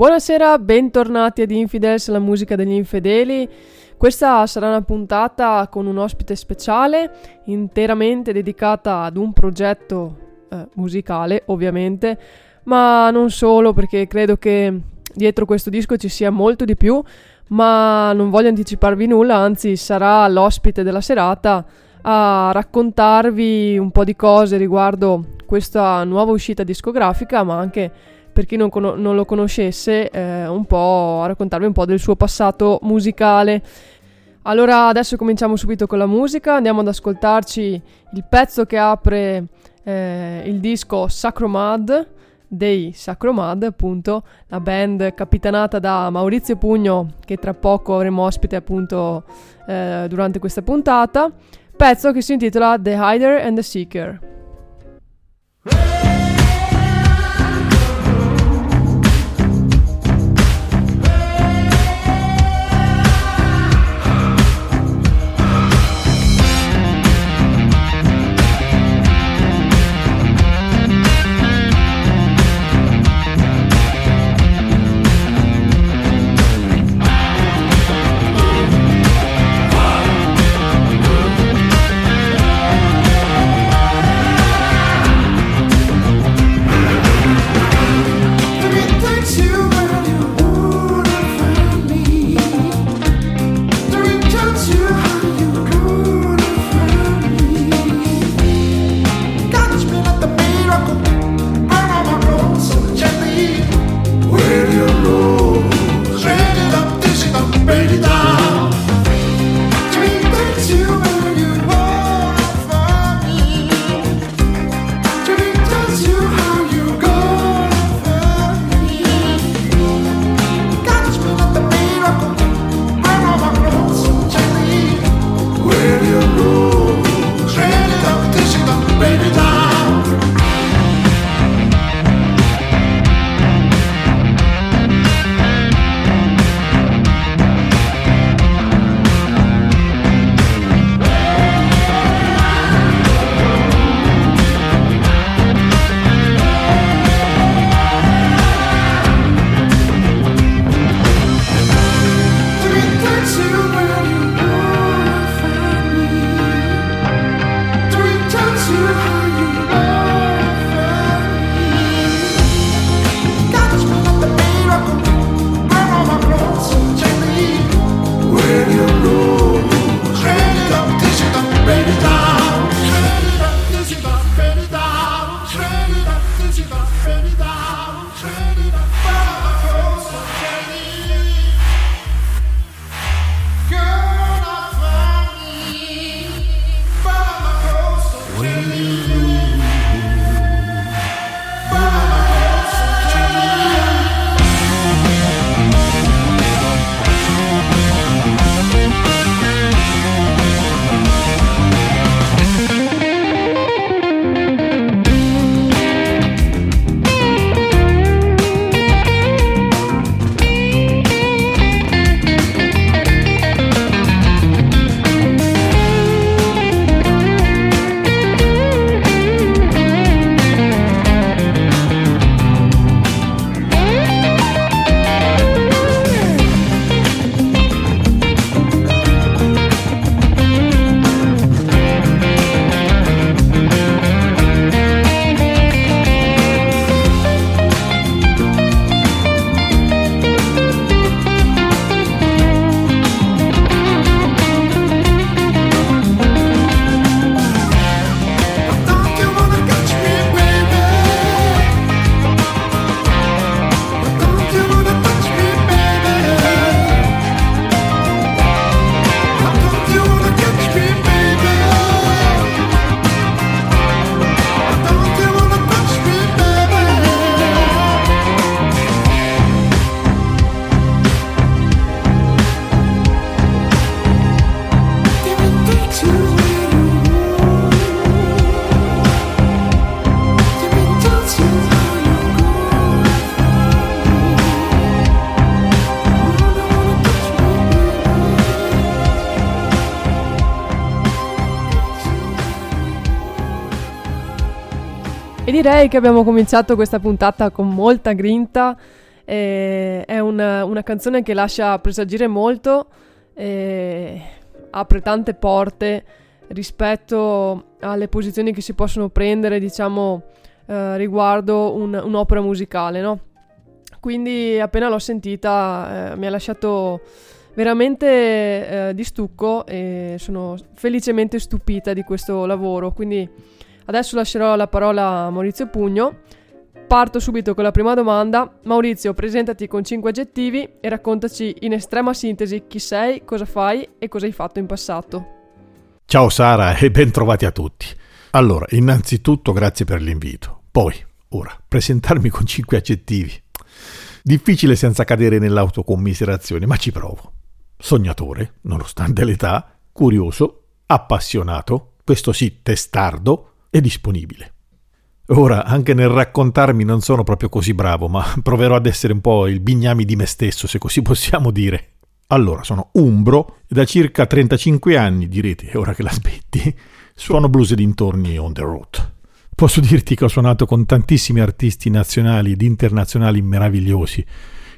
Buonasera, bentornati ad Infidels, la musica degli infedeli. Questa sarà una puntata con un ospite speciale, interamente dedicata ad un progetto eh, musicale, ovviamente, ma non solo, perché credo che dietro questo disco ci sia molto di più, ma non voglio anticiparvi nulla, anzi sarà l'ospite della serata a raccontarvi un po' di cose riguardo questa nuova uscita discografica, ma anche per chi non, con- non lo conoscesse, eh, un po' a raccontarvi un po' del suo passato musicale. Allora adesso cominciamo subito con la musica, andiamo ad ascoltarci il pezzo che apre eh, il disco Sacromad dei Sacromad, appunto, la band capitanata da Maurizio Pugno, che tra poco avremo ospite appunto eh, durante questa puntata, pezzo che si intitola The Hider and the Seeker. Direi che abbiamo cominciato questa puntata con molta grinta E è una, una, canzone che lascia presagire molto, apre tante porte rispetto alle posizioni che si possono prendere, diciamo, eh, riguardo un, un'opera musicale, no? Quindi appena l'ho sentita eh, mi ha lasciato veramente eh, di stucco e sono felicemente stupita di questo lavoro. Quindi adesso lascerò la parola a Maurizio Pugno. Parto subito con la prima domanda. Maurizio, presentati con 5 aggettivi e raccontaci in estrema sintesi chi sei, cosa fai e cosa hai fatto in passato. Ciao Sara e ben trovati a tutti. Allora, innanzitutto grazie per l'invito. Poi, ora, presentarmi con 5 aggettivi. Difficile senza cadere nell'autocommiserazione, ma ci provo. Sognatore, nonostante l'età, curioso, appassionato, questo sì, testardo e disponibile. Ora, anche nel raccontarmi non sono proprio così bravo, ma proverò ad essere un po' il bignami di me stesso, se così possiamo dire. Allora, sono umbro e da circa 35 anni, direte, ora che la smetti, suono blues e dintorni on the road. Posso dirti che ho suonato con tantissimi artisti nazionali ed internazionali meravigliosi.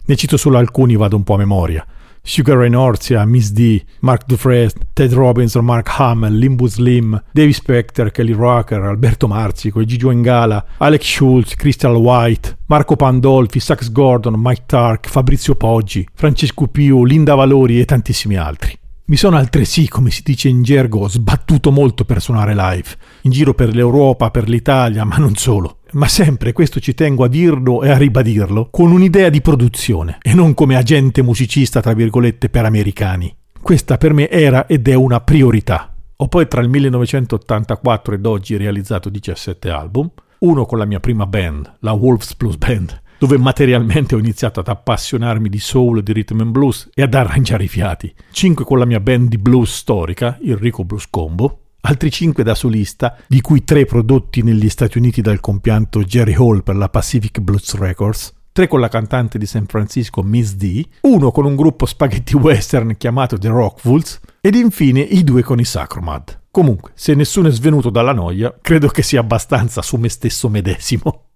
Ne cito solo alcuni, vado un po' a memoria. Sugar Ray Norcia, Miss D, Mark Dufresne, Ted Robinson, Mark Hamill, Limbo Slim, David Specter, Kelly Rocker, Alberto Marzico, Gigio Engala, Alex Schultz, Crystal White, Marco Pandolfi, Sax Gordon, Mike Tark, Fabrizio Poggi, Francesco Piu, Linda Valori e tantissimi altri. Mi sono altresì, come si dice in gergo, sbattuto molto per suonare live, in giro per l'Europa, per l'Italia, ma non solo ma sempre, questo ci tengo a dirlo e a ribadirlo, con un'idea di produzione e non come agente musicista, tra virgolette, per americani. Questa per me era ed è una priorità. Ho poi tra il 1984 ed oggi realizzato 17 album, uno con la mia prima band, la Wolves Blues Band, dove materialmente ho iniziato ad appassionarmi di soul di rhythm and blues e ad arrangiare i fiati, cinque con la mia band di blues storica, il Rico Blues Combo, altri 5 da solista, di cui 3 prodotti negli Stati Uniti dal compianto Jerry Hall per la Pacific Blues Records, 3 con la cantante di San Francisco Miss D, uno con un gruppo spaghetti western chiamato The Rockfools ed infine i due con i Sacromad. Comunque, se nessuno è svenuto dalla noia, credo che sia abbastanza su me stesso medesimo.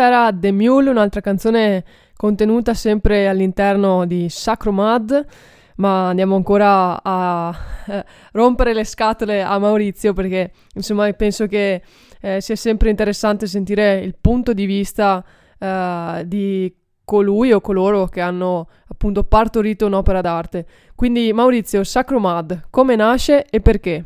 Questa era The Mule, un'altra canzone contenuta sempre all'interno di Sacro Mud, ma andiamo ancora a eh, rompere le scatole a Maurizio perché insomma penso che eh, sia sempre interessante sentire il punto di vista eh, di colui o coloro che hanno appunto partorito un'opera d'arte. Quindi Maurizio, Sacro Mud, come nasce e perché?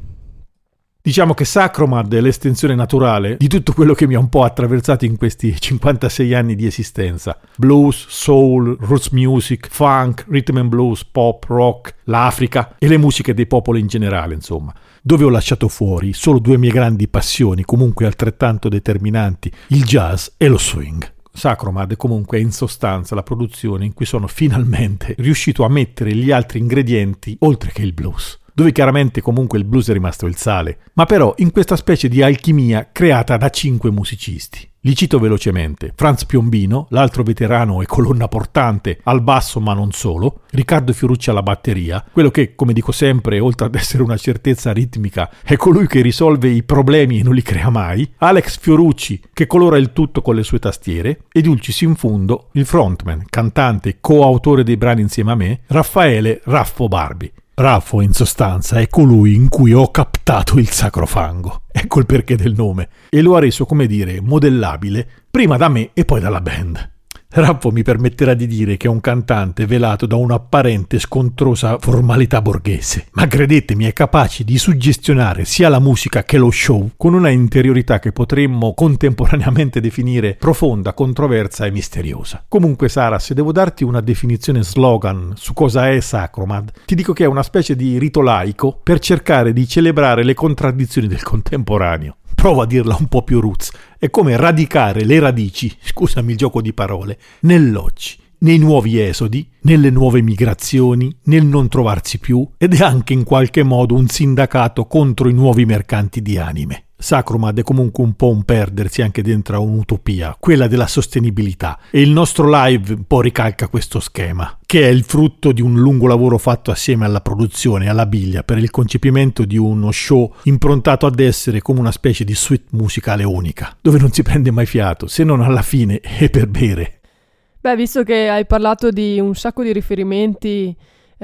Diciamo che Sacromad è l'estensione naturale di tutto quello che mi ha un po' attraversato in questi 56 anni di esistenza. Blues, soul, roots music, funk, rhythm and blues, pop, rock, l'Africa e le musiche dei popoli in generale, insomma. Dove ho lasciato fuori solo due mie grandi passioni, comunque altrettanto determinanti, il jazz e lo swing. Sacromad comunque è in sostanza la produzione in cui sono finalmente riuscito a mettere gli altri ingredienti oltre che il blues dove chiaramente comunque il blues è rimasto il sale, ma però in questa specie di alchimia creata da cinque musicisti. Li cito velocemente: Franz Piombino, l'altro veterano e colonna portante al basso ma non solo, Riccardo Fiorucci alla batteria, quello che, come dico sempre, oltre ad essere una certezza ritmica, è colui che risolve i problemi e non li crea mai, Alex Fiorucci, che colora il tutto con le sue tastiere, ed Ulcis in fondo, il frontman, cantante e coautore dei brani insieme a me, Raffaele Raffo Barbi. Raffo, in sostanza, è colui in cui ho captato il sacrofango. Ecco il perché del nome. E lo ha reso, come dire, modellabile, prima da me e poi dalla band. Raffo mi permetterà di dire che è un cantante velato da un'apparente scontrosa formalità borghese, ma credetemi è capace di suggestionare sia la musica che lo show con una interiorità che potremmo contemporaneamente definire profonda, controversa e misteriosa. Comunque Sara, se devo darti una definizione slogan su cosa è Sacromad, ti dico che è una specie di rito laico per cercare di celebrare le contraddizioni del contemporaneo provo a dirla un po' più roots, è come radicare le radici, scusami il gioco di parole, nell'oggi, nei nuovi esodi, nelle nuove migrazioni, nel non trovarsi più ed è anche in qualche modo un sindacato contro i nuovi mercanti di anime. Sacromad è comunque un po' un perdersi anche dentro a un'utopia, quella della sostenibilità. E il nostro live un po' ricalca questo schema, che è il frutto di un lungo lavoro fatto assieme alla produzione e alla biglia per il concepimento di uno show improntato ad essere come una specie di suite musicale unica, dove non si prende mai fiato, se non alla fine e per bere. Beh, visto che hai parlato di un sacco di riferimenti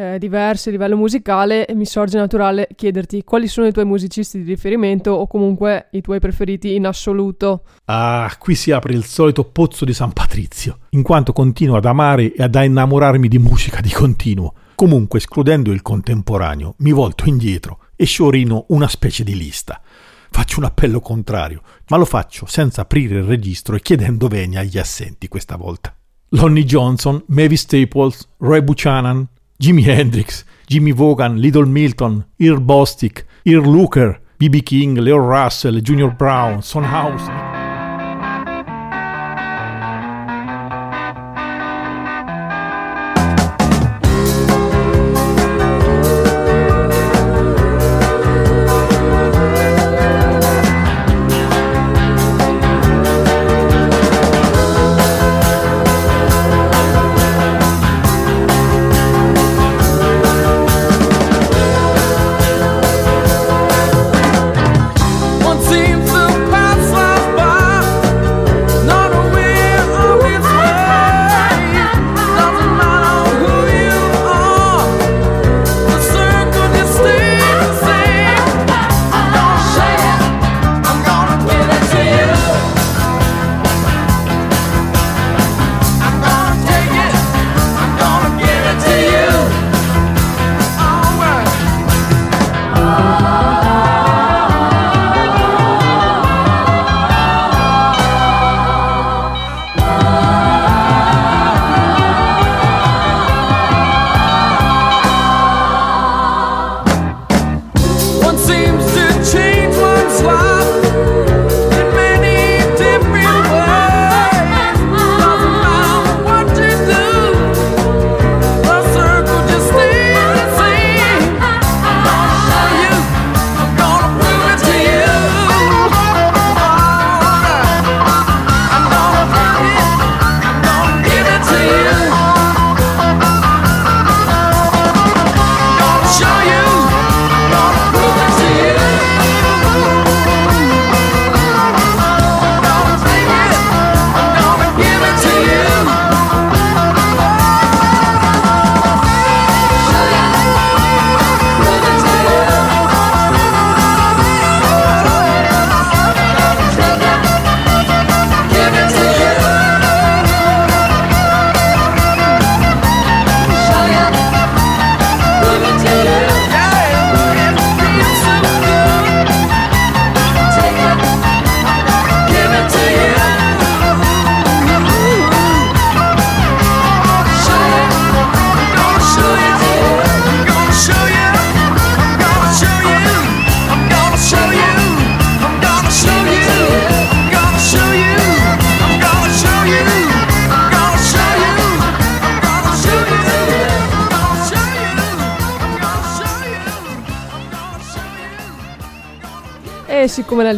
eh, diversi a livello musicale, mi sorge naturale chiederti quali sono i tuoi musicisti di riferimento o comunque i tuoi preferiti in assoluto. Ah, qui si apre il solito pozzo di San Patrizio, in quanto continuo ad amare e ad innamorarmi di musica di continuo. Comunque, escludendo il contemporaneo, mi volto indietro e sciorino una specie di lista. Faccio un appello contrario, ma lo faccio senza aprire il registro e chiedendo venia agli assenti questa volta. Lonnie Johnson, Mavis Staples, Roy Buchanan, Jimi Hendrix, Jimmy Vaughan, Little Milton, Earl Bostic, Earl Looker, B.B. King, Leo Russell, Junior Brown, Son House.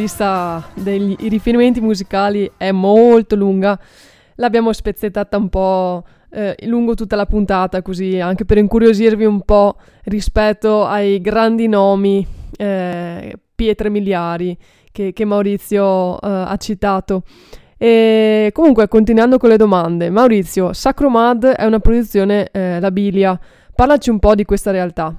Lista dei riferimenti musicali è molto lunga, l'abbiamo spezzettata un po' eh, lungo tutta la puntata, così anche per incuriosirvi un po' rispetto ai grandi nomi, eh, pietre miliari che, che Maurizio eh, ha citato. E comunque, continuando con le domande, Maurizio, Sacromad è una produzione eh, La Bilia. Parlaci un po' di questa realtà.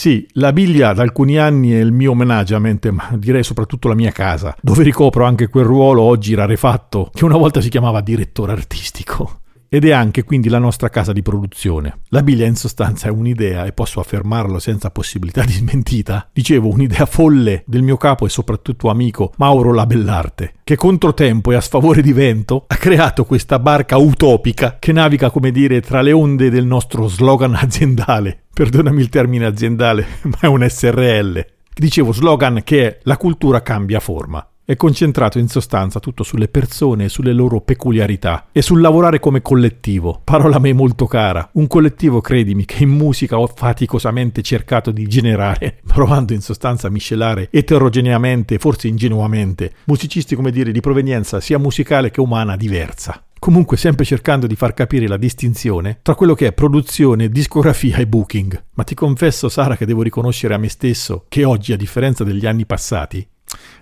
Sì, la Biglia da alcuni anni è il mio management, ma direi soprattutto la mia casa, dove ricopro anche quel ruolo oggi rarefatto che una volta si chiamava direttore artistico ed è anche quindi la nostra casa di produzione. La biglia in sostanza è un'idea, e posso affermarlo senza possibilità di smentita, dicevo un'idea folle del mio capo e soprattutto amico Mauro Labellarte, che controtempo e a sfavore di vento ha creato questa barca utopica che naviga come dire tra le onde del nostro slogan aziendale. Perdonami il termine aziendale, ma è un SRL. Dicevo slogan che è la cultura cambia forma è concentrato in sostanza tutto sulle persone e sulle loro peculiarità e sul lavorare come collettivo, parola a me molto cara, un collettivo credimi che in musica ho faticosamente cercato di generare, provando in sostanza a miscelare eterogeneamente, forse ingenuamente, musicisti come dire di provenienza sia musicale che umana diversa. Comunque sempre cercando di far capire la distinzione tra quello che è produzione, discografia e booking. Ma ti confesso, Sara, che devo riconoscere a me stesso che oggi, a differenza degli anni passati,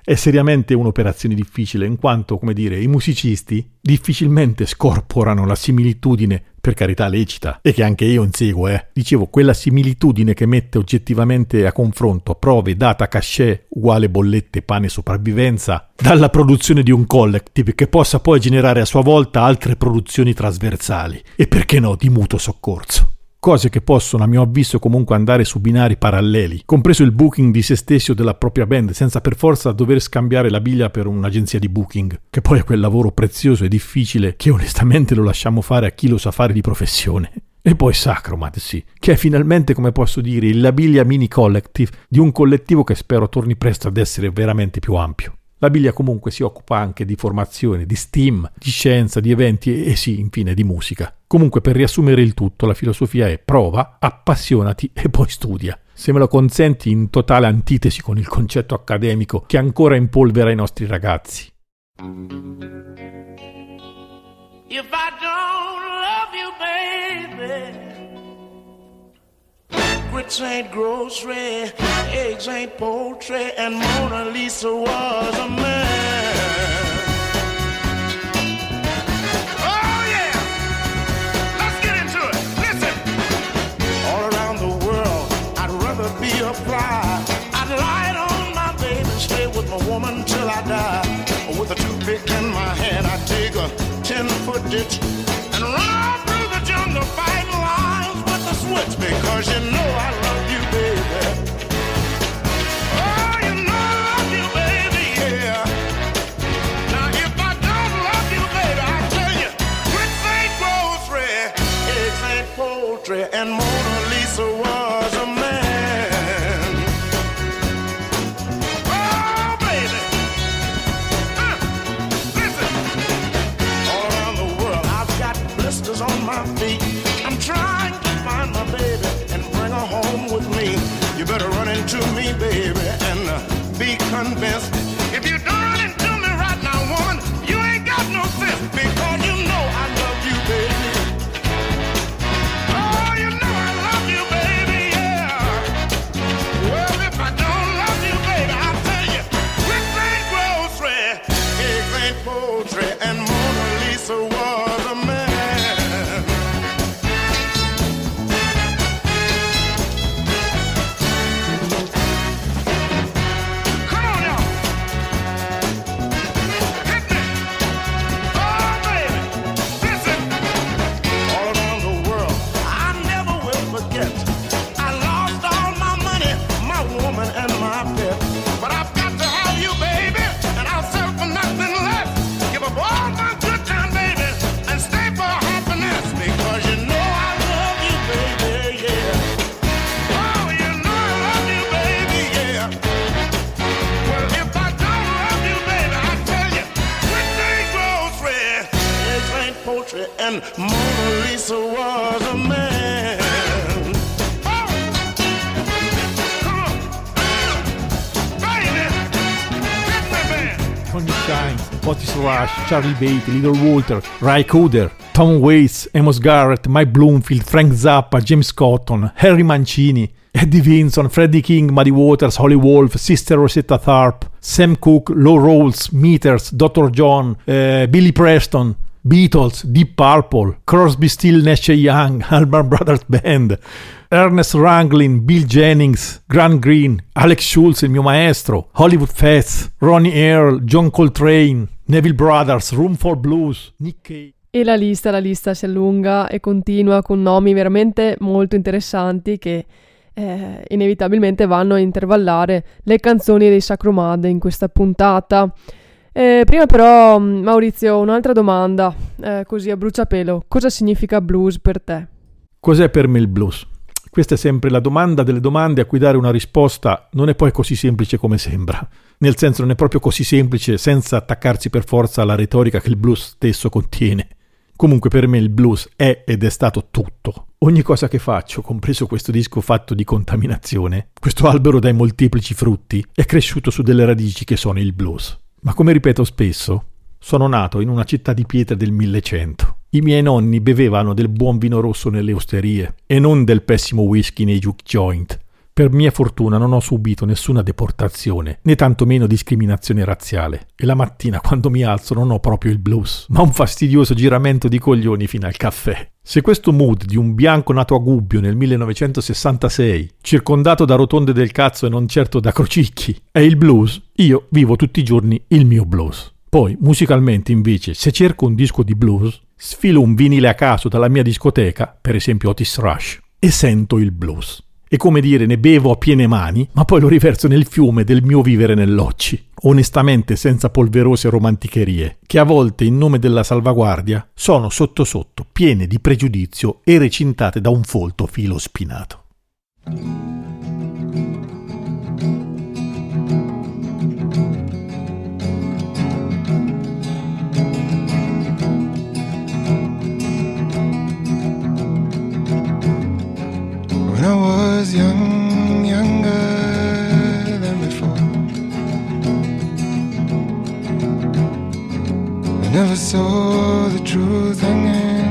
è seriamente un'operazione difficile, in quanto, come dire, i musicisti difficilmente scorporano la similitudine, per carità lecita, e che anche io inseguo, eh. Dicevo, quella similitudine che mette oggettivamente a confronto prove, data, cachet, uguale bollette, pane sopravvivenza, dalla produzione di un collective che possa poi generare a sua volta altre produzioni trasversali, e perché no, di mutuo soccorso cose che possono a mio avviso comunque andare su binari paralleli, compreso il booking di se stessi o della propria band, senza per forza dover scambiare la biglia per un'agenzia di booking, che poi è quel lavoro prezioso e difficile che onestamente lo lasciamo fare a chi lo sa fare di professione. E poi Sacromat, sì, che è finalmente, come posso dire, il Labilia Mini Collective di un collettivo che spero torni presto ad essere veramente più ampio. La Biglia comunque si occupa anche di formazione, di STEAM, di scienza, di eventi e, sì, infine di musica. Comunque per riassumere il tutto, la filosofia è prova, appassionati e poi studia. Se me lo consenti, in totale antitesi con il concetto accademico che ancora impolvera i nostri ragazzi. If I don't love you, baby. Grits ain't grocery, eggs ain't poultry, and Mona Lisa was a man. Oh, yeah! Let's get into it. Listen! All around the world, I'd rather be a fly. I'd lie on my bed and stay with my woman till I die. With a toothpick in my hand, I'd dig a ten foot ditch Cause you know Charlie Bate, Little Walter, Ray Cooder, Tom Waits, Amos Garrett, Mike Bloomfield, Frank Zappa, James Cotton, Harry Mancini, Eddie Vinson, Freddie King, Muddy Waters, Holly Wolf, Sister Rosetta Tharpe, Sam Cooke, Low Rolls, Meters, Dr. John, eh, Billy Preston, Beatles, Deep Purple, Crosby, Still, Nash Young, Allman Brothers Band, Ernest Ranglin, Bill Jennings, Grant Green, Alex Schultz, il mio maestro, Hollywood Fats, Ronnie Earl, John Coltrane, Neville Brothers, Room for Blues, Nick Cave. E la lista, la lista si allunga e continua con nomi veramente molto interessanti che eh, inevitabilmente vanno a intervallare le canzoni dei Sacromad in questa puntata. Eh, prima però, mm, Maurizio, un'altra domanda, eh, così a bruciapelo. Cosa significa blues per te? Cos'è per me il blues? Questa è sempre la domanda delle domande a cui dare una risposta non è poi così semplice come sembra. Nel senso non è proprio così semplice senza attaccarsi per forza alla retorica che il blues stesso contiene. Comunque per me il blues è ed è stato tutto. Ogni cosa che faccio, compreso questo disco fatto di contaminazione, questo albero dai molteplici frutti, è cresciuto su delle radici che sono il blues. Ma come ripeto spesso, sono nato in una città di pietre del 1100. I miei nonni bevevano del buon vino rosso nelle osterie e non del pessimo whisky nei juke joint. Per mia fortuna non ho subito nessuna deportazione, né tantomeno discriminazione razziale. E la mattina quando mi alzo non ho proprio il blues, ma un fastidioso giramento di coglioni fino al caffè. Se questo mood di un bianco nato a Gubbio nel 1966, circondato da rotonde del cazzo e non certo da crocicchi, è il blues, io vivo tutti i giorni il mio blues. Poi, musicalmente, invece, se cerco un disco di blues, sfilo un vinile a caso dalla mia discoteca, per esempio Otis Rush, e sento il blues. È come dire ne bevo a piene mani, ma poi lo riverso nel fiume del mio vivere nell'occi, onestamente senza polverose romanticherie, che a volte in nome della salvaguardia sono sotto sotto piene di pregiudizio e recintate da un folto filo spinato. When I was young, younger than before, I never saw the truth hanging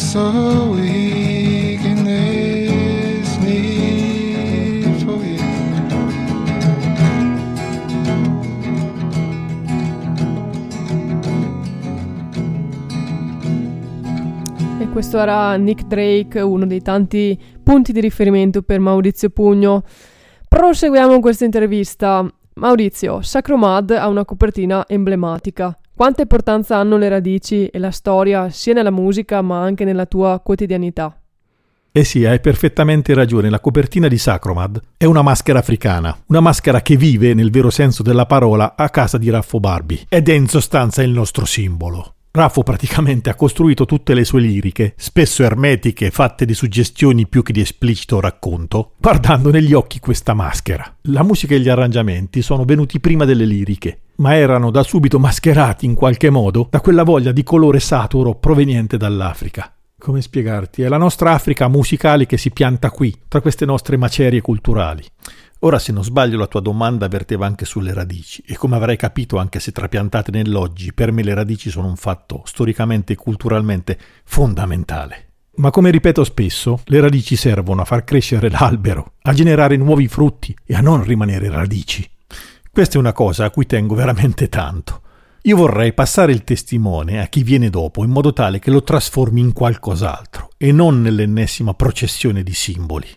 so weak in this need for you. E questo era Nick Drake, uno dei tanti punti di riferimento per Maurizio Pugno. Proseguiamo questa intervista. Maurizio, Sacromad ha una copertina emblematica. Quanta importanza hanno le radici e la storia sia nella musica ma anche nella tua quotidianità? Eh sì, hai perfettamente ragione, la copertina di Sacromad è una maschera africana, una maschera che vive, nel vero senso della parola, a casa di Raffo Barbie ed è in sostanza il nostro simbolo. Raffo praticamente ha costruito tutte le sue liriche, spesso ermetiche, fatte di suggestioni più che di esplicito racconto, guardando negli occhi questa maschera. La musica e gli arrangiamenti sono venuti prima delle liriche, ma erano da subito mascherati in qualche modo da quella voglia di colore saturo proveniente dall'Africa. Come spiegarti? È la nostra Africa musicale che si pianta qui, tra queste nostre macerie culturali. Ora, se non sbaglio, la tua domanda verteva anche sulle radici, e come avrai capito, anche se trapiantate nell'oggi, per me le radici sono un fatto storicamente e culturalmente fondamentale. Ma come ripeto spesso, le radici servono a far crescere l'albero, a generare nuovi frutti e a non rimanere radici. Questa è una cosa a cui tengo veramente tanto. Io vorrei passare il testimone a chi viene dopo in modo tale che lo trasformi in qualcos'altro e non nell'ennesima processione di simboli.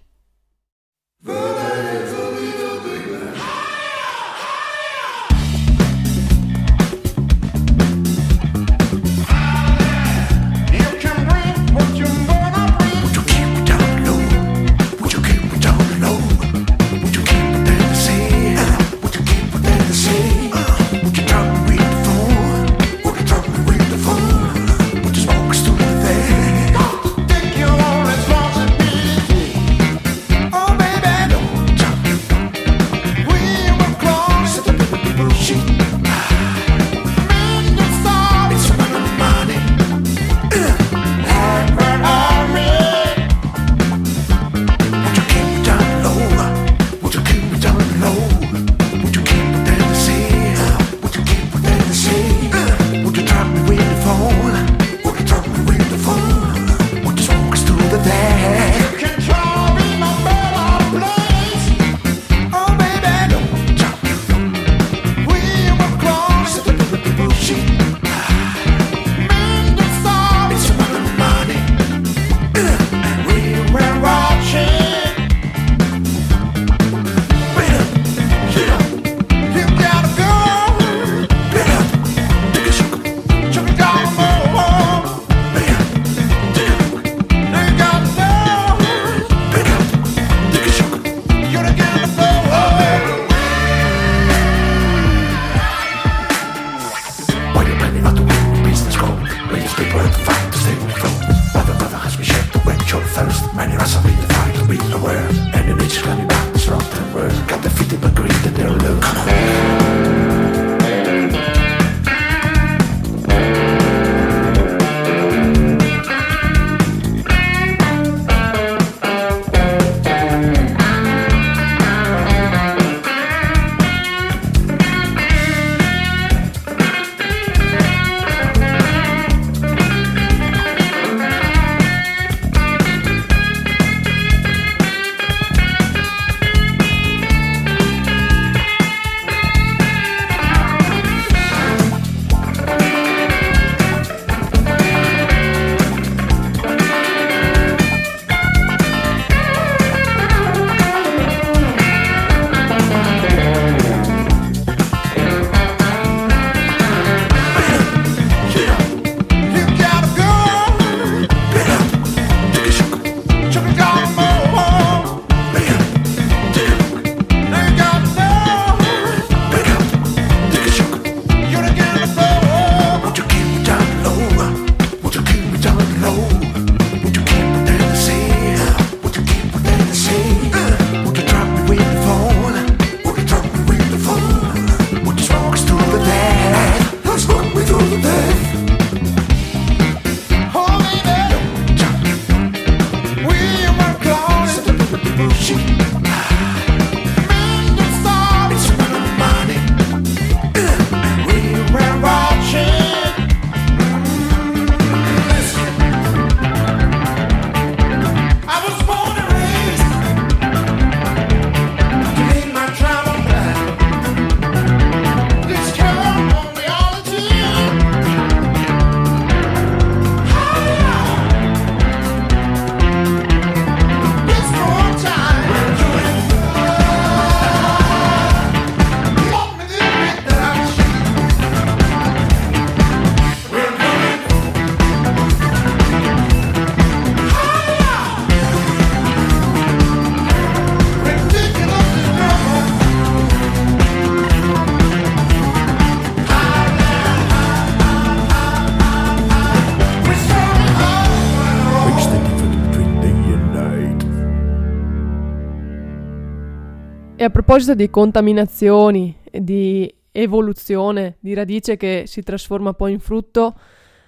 E a proposito di contaminazioni, di evoluzione, di radice che si trasforma poi in frutto,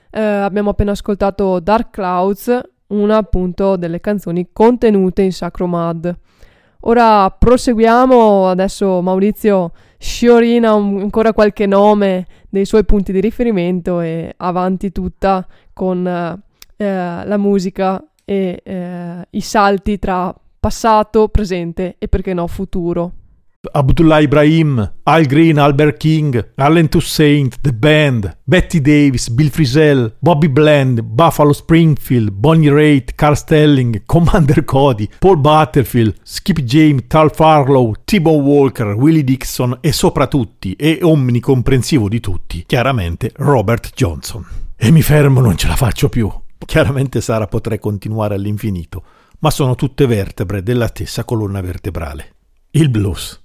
eh, abbiamo appena ascoltato Dark Clouds, una appunto delle canzoni contenute in Sacro Mud. Ora proseguiamo, adesso Maurizio sciorina un- ancora qualche nome dei suoi punti di riferimento e avanti tutta con eh, la musica e eh, i salti tra passato, presente e perché no futuro. Abdullah Ibrahim, Al Green, Albert King, Allen Toussaint, The Band, Betty Davis, Bill Frisell, Bobby Bland, Buffalo Springfield, Bonnie Raitt, Carl Stelling, Commander Cody, Paul Butterfield, Skip James, Tal Farlow, T-Bone Walker, Willie Dixon e soprattutto, e omnicomprensivo di tutti, chiaramente Robert Johnson. E mi fermo, non ce la faccio più. Chiaramente Sara potrei continuare all'infinito, ma sono tutte vertebre della stessa colonna vertebrale. Il blues.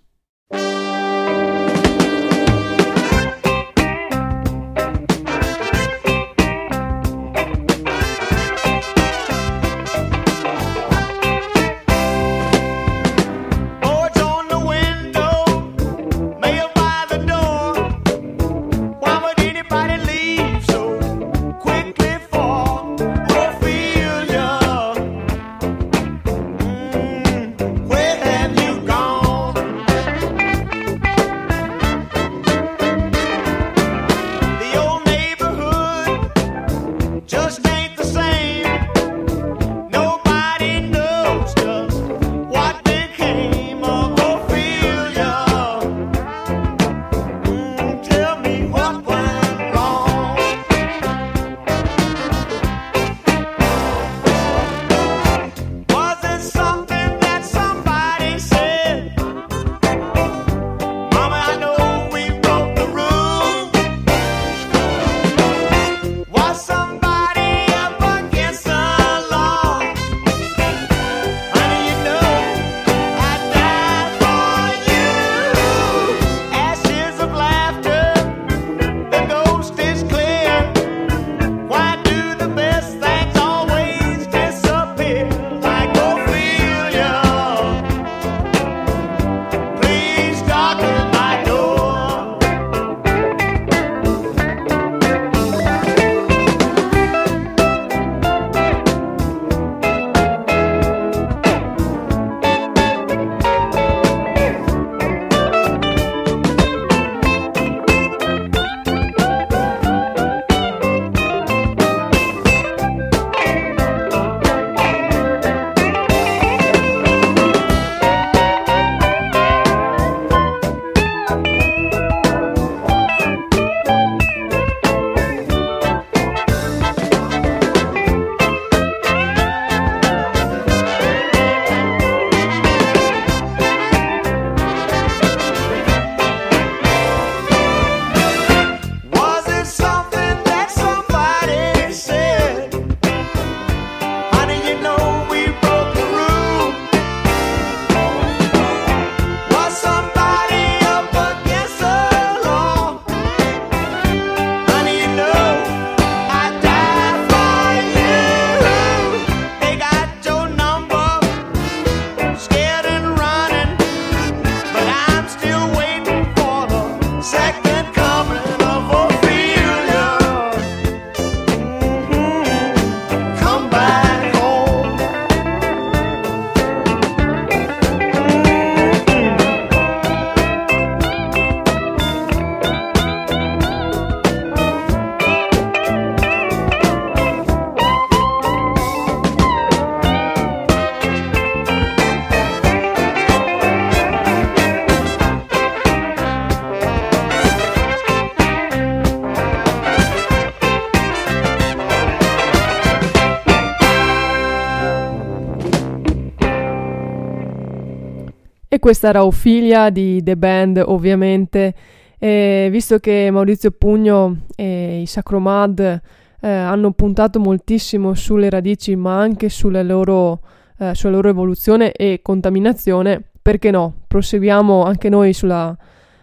Questa era Ophelia di The Band, ovviamente. E visto che Maurizio Pugno e i Sacromad eh, hanno puntato moltissimo sulle radici, ma anche sulla loro, eh, sulla loro evoluzione e contaminazione, perché no? Proseguiamo anche noi sulla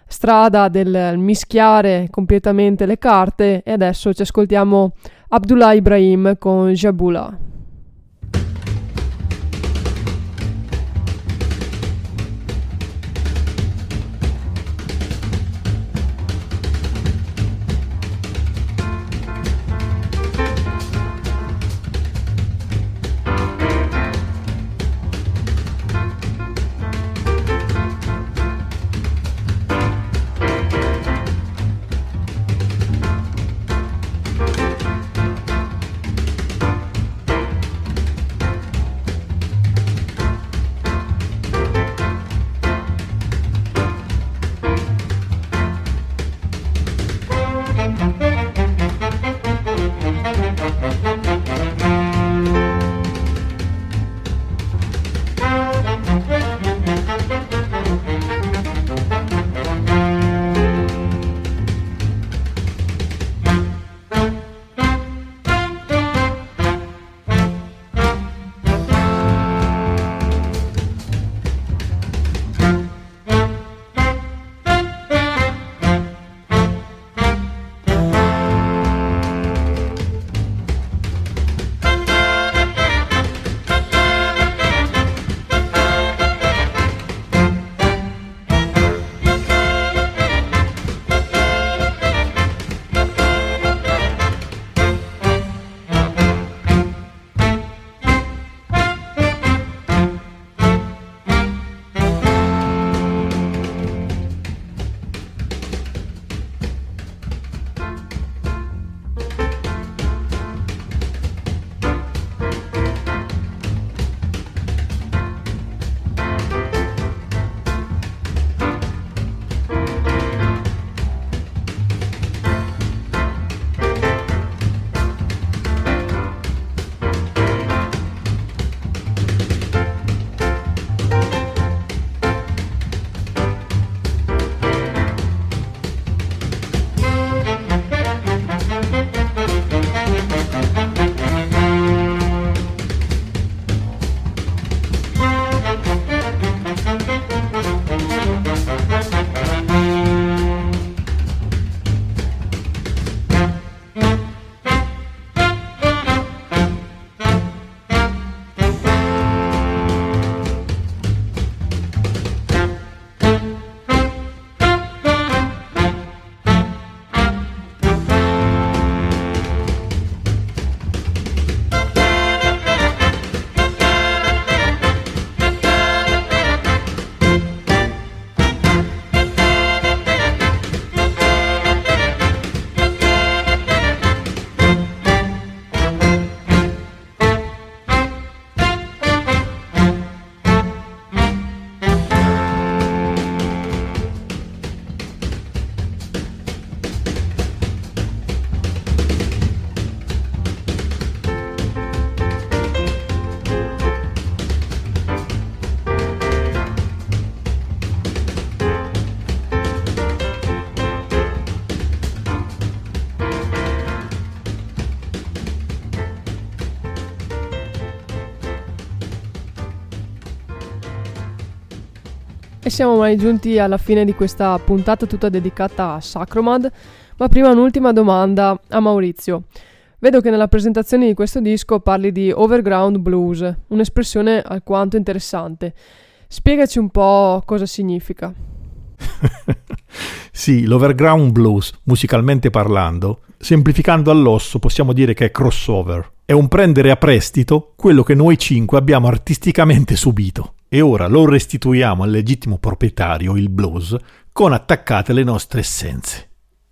strada del mischiare completamente le carte e adesso ci ascoltiamo Abdullah Ibrahim con Jabula. Siamo mai giunti alla fine di questa puntata tutta dedicata a Sacromad, ma prima un'ultima domanda a Maurizio. Vedo che nella presentazione di questo disco parli di overground blues, un'espressione alquanto interessante. Spiegaci un po' cosa significa. Sì, l'overground blues, musicalmente parlando, semplificando all'osso possiamo dire che è crossover. È un prendere a prestito quello che noi cinque abbiamo artisticamente subito e ora lo restituiamo al legittimo proprietario, il blues, con attaccate le nostre essenze.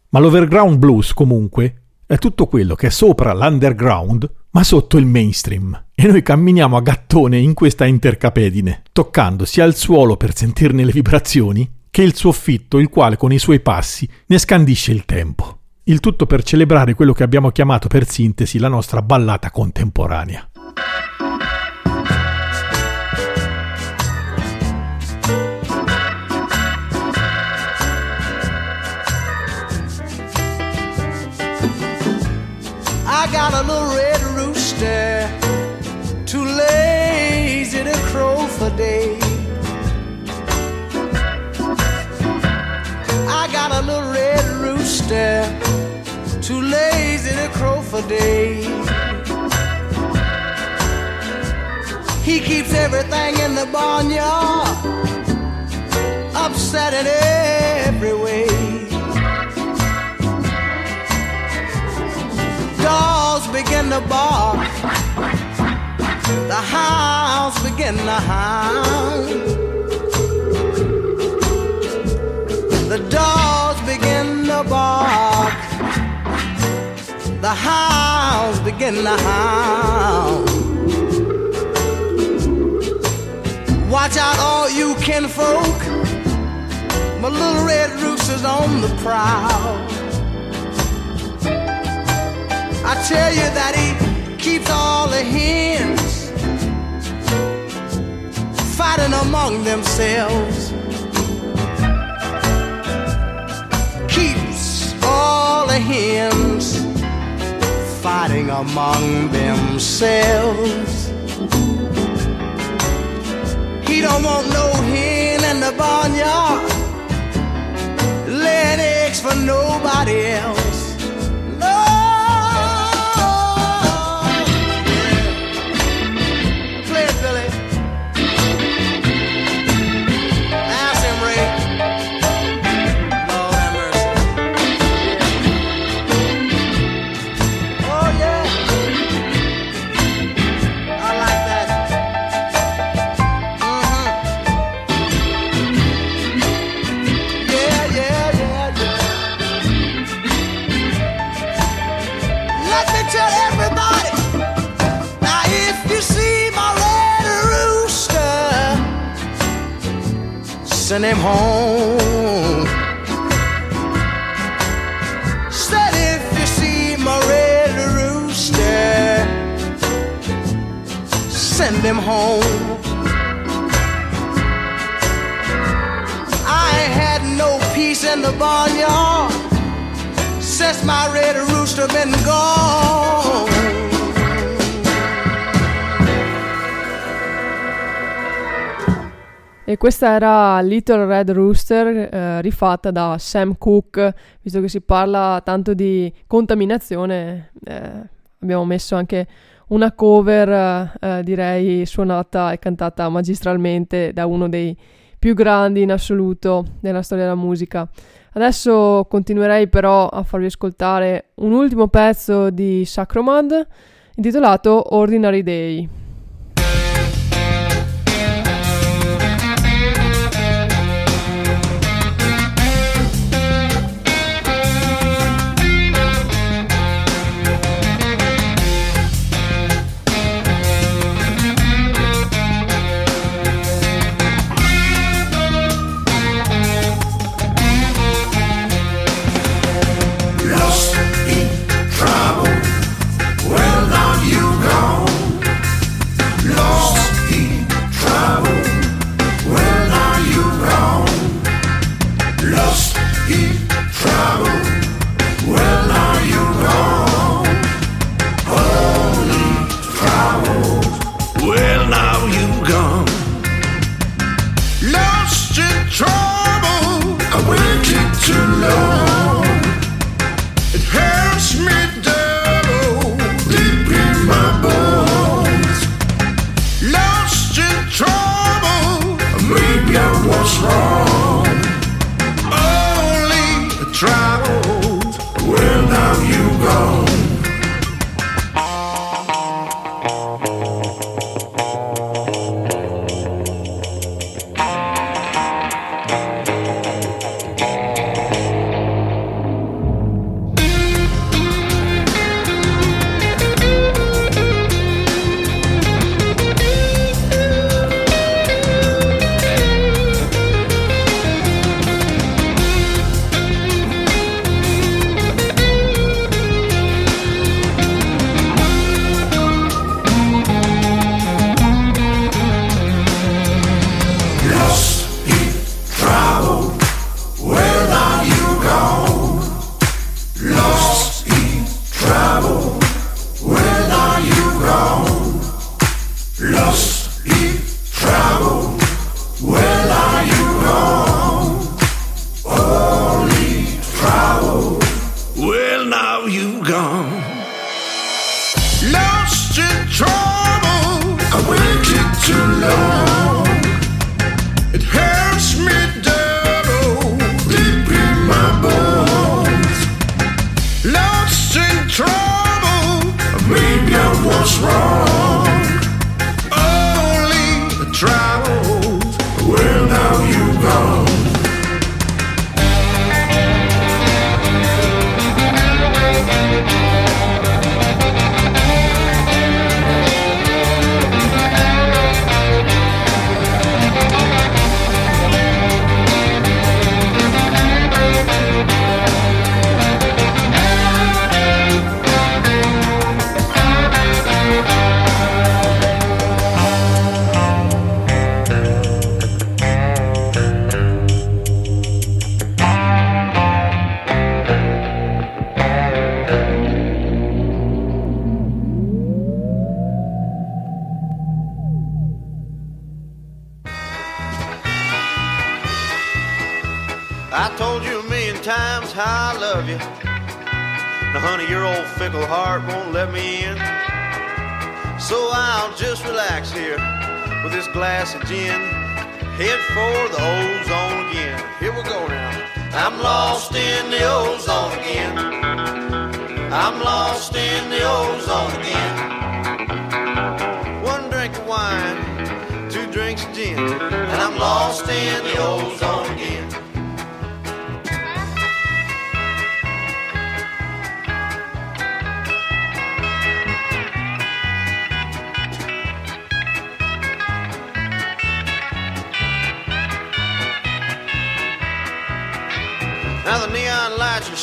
Ma l'overground blues comunque è tutto quello che è sopra l'underground ma sotto il mainstream. E noi camminiamo a gattone in questa intercapedine, toccando sia il suolo per sentirne le vibrazioni, che il soffitto, il quale con i suoi passi ne scandisce il tempo. Il tutto per celebrare quello che abbiamo chiamato per sintesi la nostra ballata contemporanea. Rooster, too lazy to crow for day. I got a little red rooster, too lazy to crow for day. He keeps everything in the barnyard upset in every way. Begin to bark. The hounds begin to hound. The dogs begin to bark. The hounds begin to hound. Watch out, all you kinfolk. My little red rooster's on the prowl. Tell you that he keeps all the hens fighting among themselves. Keeps all the hens fighting among themselves. He don't want no hen in the barnyard laying eggs for nobody else. Send him home. Said if you see my red rooster, send him home. I had no peace in the barnyard since my red rooster been gone. E questa era Little Red Rooster, eh, rifatta da Sam Cooke, visto che si parla tanto di contaminazione, eh, abbiamo messo anche una cover, eh, eh, direi, suonata e cantata magistralmente da uno dei più grandi in assoluto nella storia della musica. Adesso continuerei però a farvi ascoltare un ultimo pezzo di Sacromand intitolato Ordinary Day.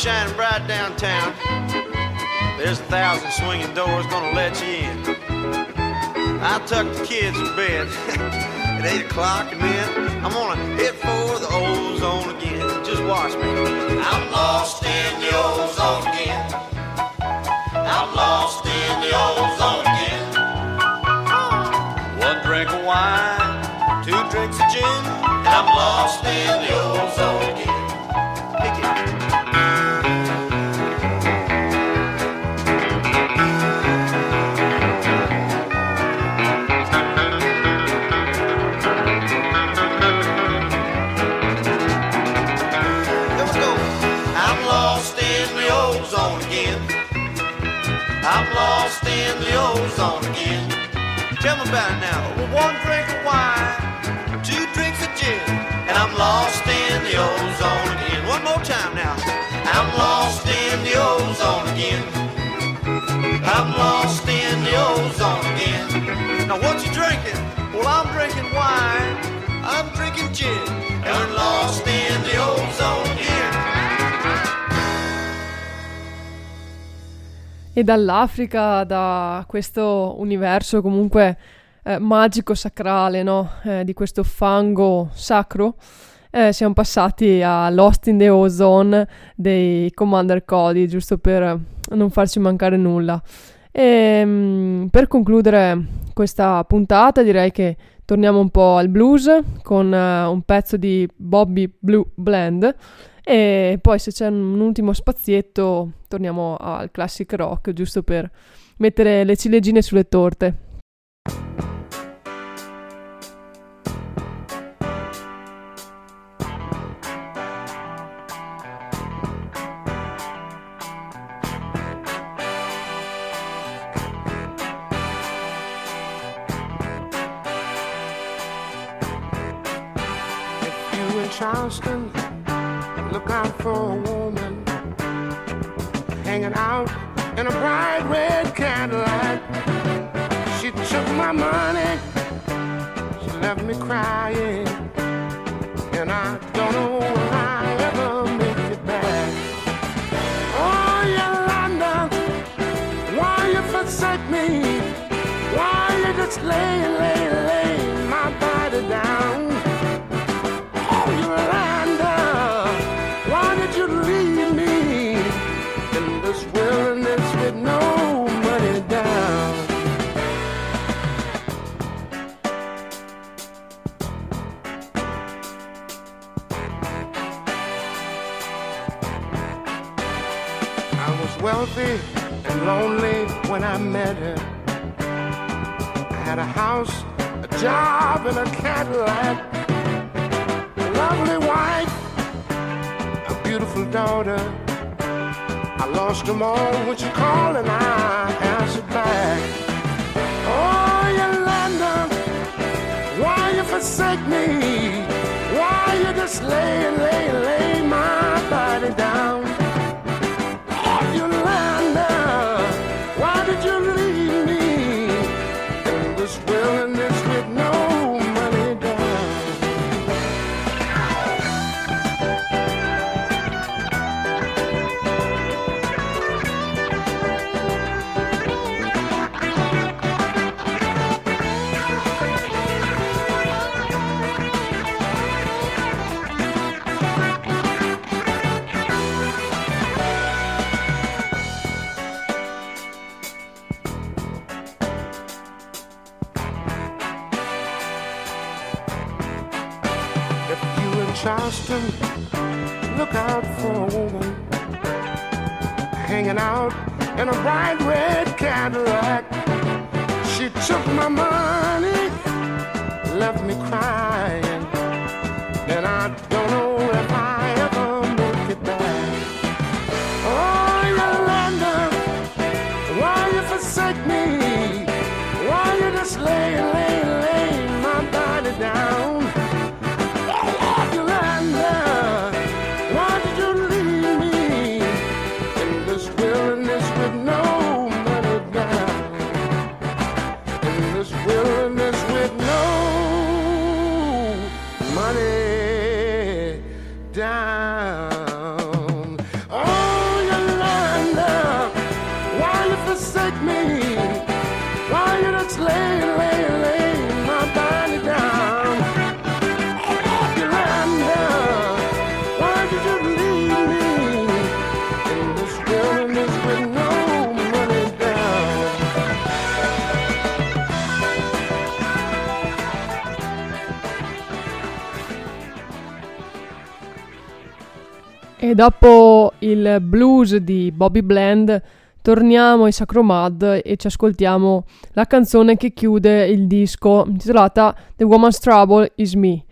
Shining bright downtown. There's a thousand swinging doors gonna let you in. I tuck the kids in bed at 8 o'clock and then I'm gonna hit for the ozone again. Just watch me. I'm lost in the ozone again. I'm lost in the ozone again. One drink of wine, two drinks of gin, and I'm lost in the ozone again. Tell me about it now. Well, one drink of wine, two drinks of gin, and I'm lost in the ozone again. One more time now. I'm lost in the ozone again. I'm lost in the ozone again. Now what you drinking? Well, I'm drinking wine. I'm drinking gin. And I'm lost in the ozone again. E dall'Africa, da questo universo comunque eh, magico, sacrale, no? Eh, di questo fango sacro, eh, siamo passati a Lost in the Ozone dei Commander Cody, giusto per non farci mancare nulla. E mm, per concludere questa puntata direi che torniamo un po' al blues con eh, un pezzo di Bobby Blue Blend e poi se c'è un ultimo spazietto torniamo al classic rock giusto per mettere le ciliegine sulle torte. Charleston, look out for a woman hanging out in a bright red Cadillac. She took my money, she left me crying, and I don't know when I ever make it back. Oh, Yolanda, why you forsake me? Why you just lay, when I met her. I had a house, a job, and a Cadillac. A lovely wife, a beautiful daughter. I lost them all when she called and I answered back. Oh, Yolanda, why you forsake me? Why you just lay, lay, lay my body down? E dopo il blues di Bobby Bland torniamo ai Sacromad e ci ascoltiamo la canzone che chiude il disco intitolata The Woman's Trouble Is Me.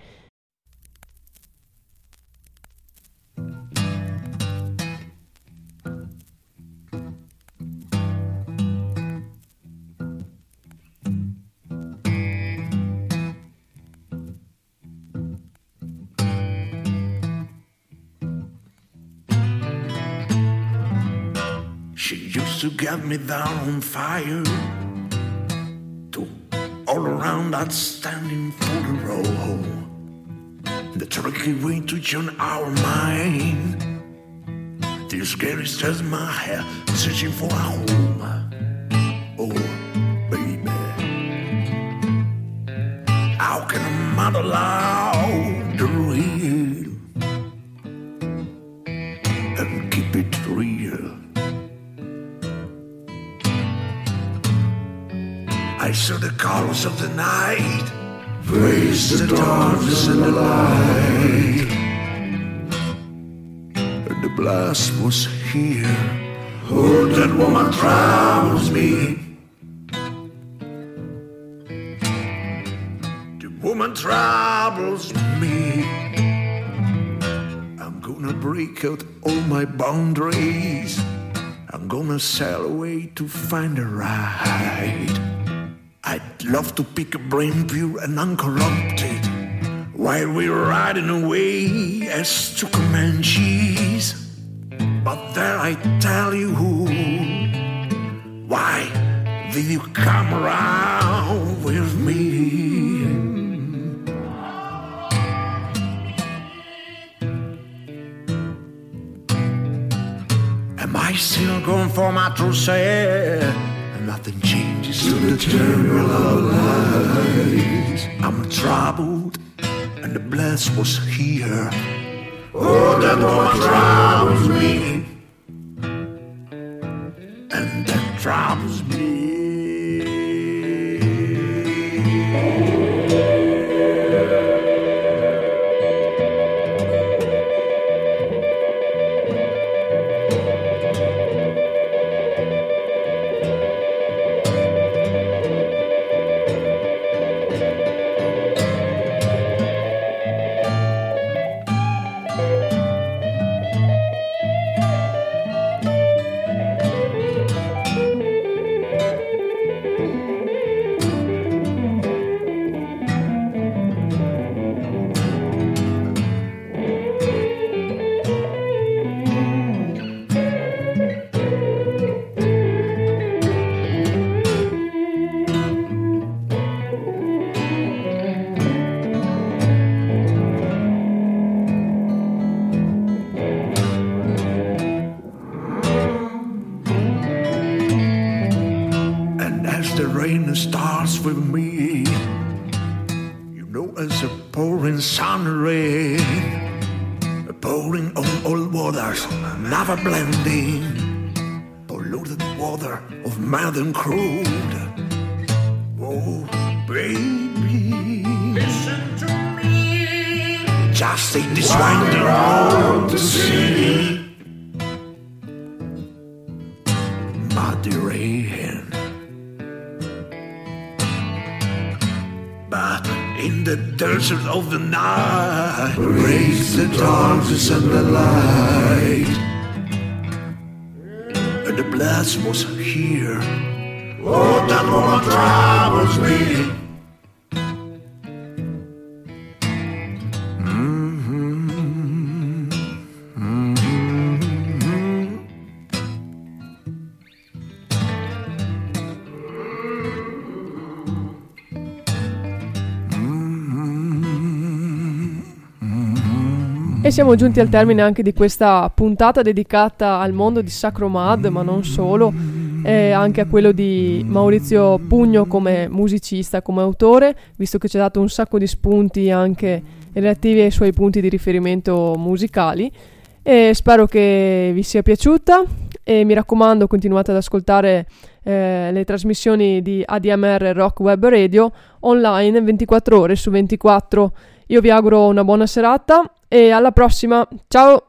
To get me down on fire. To all around that standing for the row. The tricky way to join our mind. This girl is just my hair, searching for a home. Oh, baby. How can a mother allow the real and keep it real? I saw the colors of the night, face the darkness and the light. And the blast was here. Oh, that woman troubles me. The woman troubles me. I'm gonna break out all my boundaries. I'm gonna sail away to find a ride. I'd love to pick a brain pure and uncorrupted while we're riding away as two Comanches. But there I tell you who, why did you come around with me? Am I still going for my true self? To the terror of lies. I'm troubled, and the blast was here. Oh, that woman troubles me, and that troubles me. Baby, listen to me. this winding road to see. Muddy rain. But in the desert of the night, breaks the darkness and the light. And the blast was here. Oh, that woman troubles me. Siamo giunti al termine anche di questa puntata dedicata al mondo di Sacro Mad, ma non solo, e anche a quello di Maurizio Pugno come musicista, come autore, visto che ci ha dato un sacco di spunti anche relativi ai suoi punti di riferimento musicali. E spero che vi sia piaciuta e mi raccomando continuate ad ascoltare eh, le trasmissioni di ADMR Rock Web Radio online 24 ore su 24. Io vi auguro una buona serata e alla prossima. Ciao!